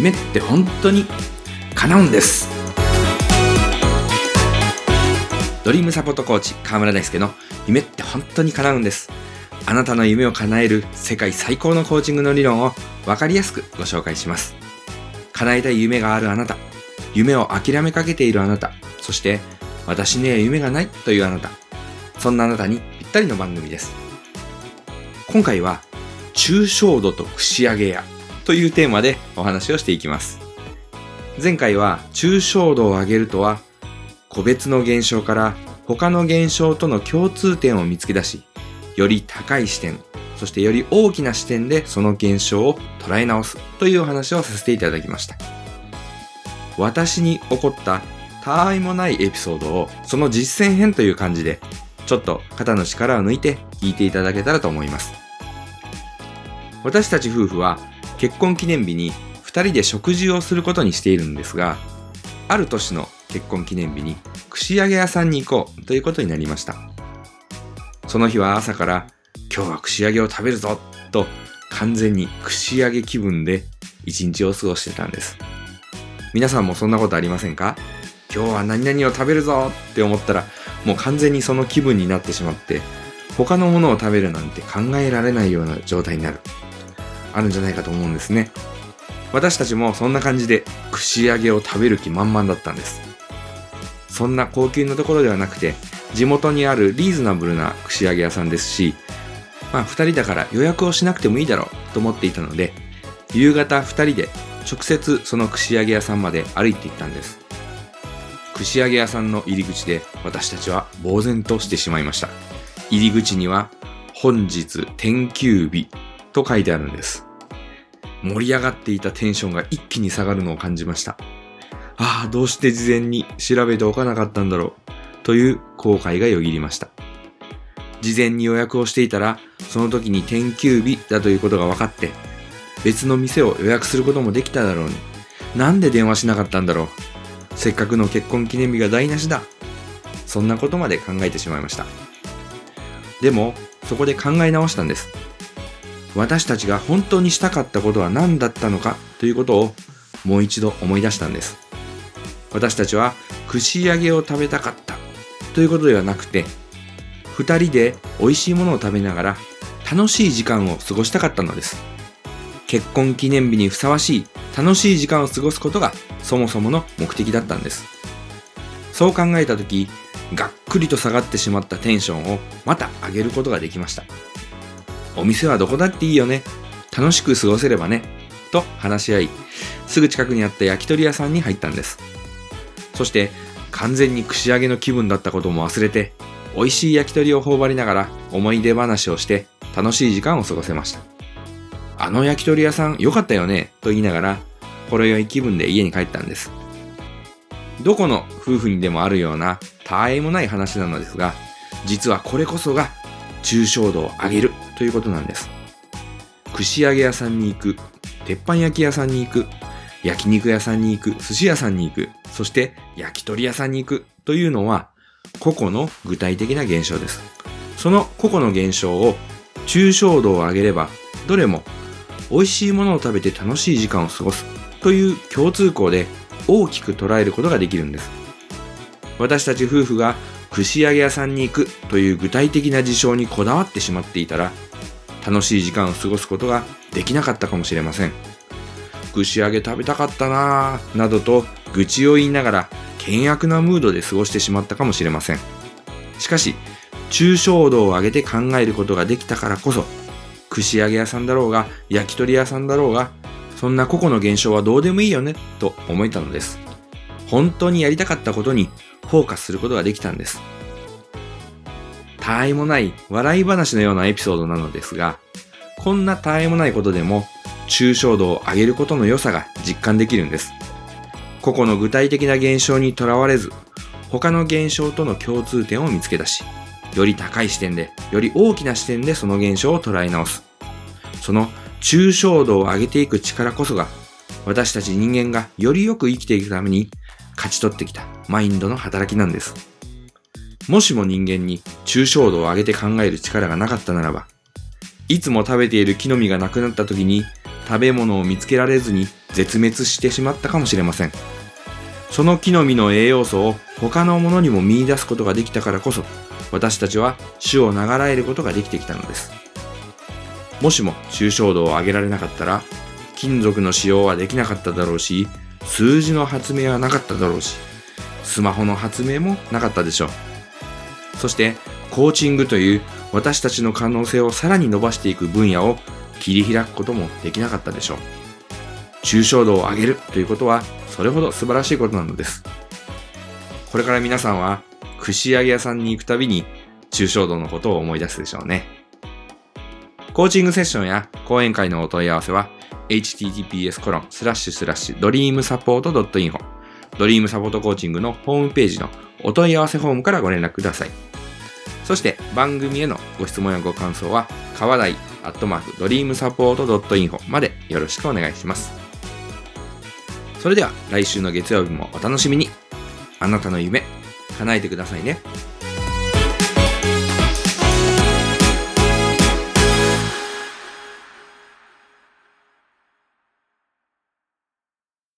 夢って本当に叶うんです。ドリームサポートコーチ河村大輔の夢って本当に叶うんです。あなたの夢を叶える世界最高のコーチングの理論を分かりやすくご紹介します。叶えたい夢があるあなた。夢を諦めかけているあなた。そして私には夢がないというあなた。そんなあなたにぴったりの番組です。今回は抽象度と串上げ屋というテーマでお話をしていきます。前回は抽象度を上げるとは個別の現象から他の現象との共通点を見つけ出しより高い視点そしてより大きな視点でその現象を捉え直すというお話をさせていただきました。私に起こったたわいもないエピソードをその実践編という感じでちょっと肩の力を抜いて聞いていただけたらと思います。私たち夫婦は結婚記念日に2人で食事をすることにしているんですがある年の結婚記念日に串揚げ屋さんに行こうということになりました。その日は朝から今日は串揚げを食べるぞと完全に串揚げ気分で一日を過ごしてたんです。皆さんもそんなことありませんか？今日は何々を食べるぞって思ったらもう完全にその気分になってしまって他のものを食べるなんて考えられないような状態になる。あるんじゃないかと思うんですね。私たちもそんな感じで串揚げを食べる気満々だったんです。そんな高級なところではなくて地元にあるリーズナブルな串揚げ屋さんですしまあ2人だから予約をしなくてもいいだろうと思っていたので夕方2人で直接その串揚げ屋さんまで歩いて行ったんです。串揚げ屋さんの入り口で私たちは呆然としてしまいました。入り口には本日天休日と書いてあるんです。盛り上がっていたテンションが一気に下がるのを感じました。ああどうして事前に調べておかなかったんだろう。という後悔がよぎりました。事前に予約をしていたらその時に天休日だということが分かって別の店を予約することもできただろうに。なんで電話しなかったんだろう。せっかくの結婚記念日が台無しだ。そんなことまで考えてしまいました。でもそこで考え直したんです。私たちが本当にしたかったことは何だったのかということをもう一度思い出したんです。私たちは串揚げを食べたかったということではなくて二人で美味しいものを食べながら楽しい時間を過ごしたかったのです。結婚記念日にふさわしい楽しい時間を過ごすことがそもそもの目的だったんです。そう考えた時がっくりと下がってしまったテンションをまた上げることができました。お店はどこだっていいよね。楽しく過ごせればね。と話し合いすぐ近くにあった焼き鳥屋さんに入ったんです。そして完全に串揚げの気分だったことも忘れて美味しい焼き鳥を頬張りながら思い出話をして楽しい時間を過ごせました。あの焼き鳥屋さん良かったよねと言いながらほろ酔い気分で家に帰ったんです。どこの夫婦にでもあるようなたわいもない話なのですが実はこれこそが抽象度を上げる。ということなんです。串揚げ屋さんに行く鉄板焼き屋さんに行く焼肉屋さんに行く寿司屋さんに行くそして焼き鳥屋さんに行くというのは個々の具体的な現象です。その個々の現象を抽象度を上げればどれも美味しいものを食べて楽しい時間を過ごすという共通項で大きく捉えることができるんです。私たち夫婦が串揚げ屋さんに行くという具体的な事象にこだわってしまっていたら楽しい時間を過ごすことができなかったかもしれません。串揚げ食べたかったなぁなどと愚痴を言いながら険悪なムードで過ごしてしまったかもしれません。しかし抽象度を上げて考えることができたからこそ串揚げ屋さんだろうが焼き鳥屋さんだろうがそんな個々の現象はどうでもいいよねと思えたのです。本当にやりたかったことにフォーカスすることができたんです。たわいもない笑い話のようなエピソードなのですがこんなたわいもないことでも抽象度を上げることの良さが実感できるんです個々の具体的な現象にとらわれず他の現象との共通点を見つけ出しより高い視点で、より大きな視点でその現象を捉え直す。その抽象度を上げていく力こそが、私たち人間がよりよく生きていくために勝ち取ってきたマインドの働きなんです。もしも人間に抽象度を上げて考える力がなかったならば、いつも食べている木の実がなくなった時に食べ物を見つけられずに絶滅してしまったかもしれません。その木の実の栄養素を他のものにも見出すことができたからこそ、私たちは種を長らえることができてきたのです。もしも抽象度を上げられなかったら、金属の使用はできなかっただろうし、数字の発明はなかっただろうし、スマホの発明もなかったでしょう。そして、コーチングという私たちの可能性をさらに伸ばしていく分野を切り開くこともできなかったでしょう。抽象度を上げるということはそれほど素晴らしいことなのです。これから皆さんは串揚げ屋さんに行くたびに抽象度のことを思い出すでしょうね。コーチングセッションや講演会のお問い合わせは https://dreamsupport.info ドリームサポート .info ドリームサポートコーチングのホームページのお問い合わせフォームからご連絡ください。そして番組へのご質問やご感想は川台アットマークドリームサポート .info までよろしくお願いします。それでは来週の月曜日もお楽しみに。あなたの夢、叶えてくださいね。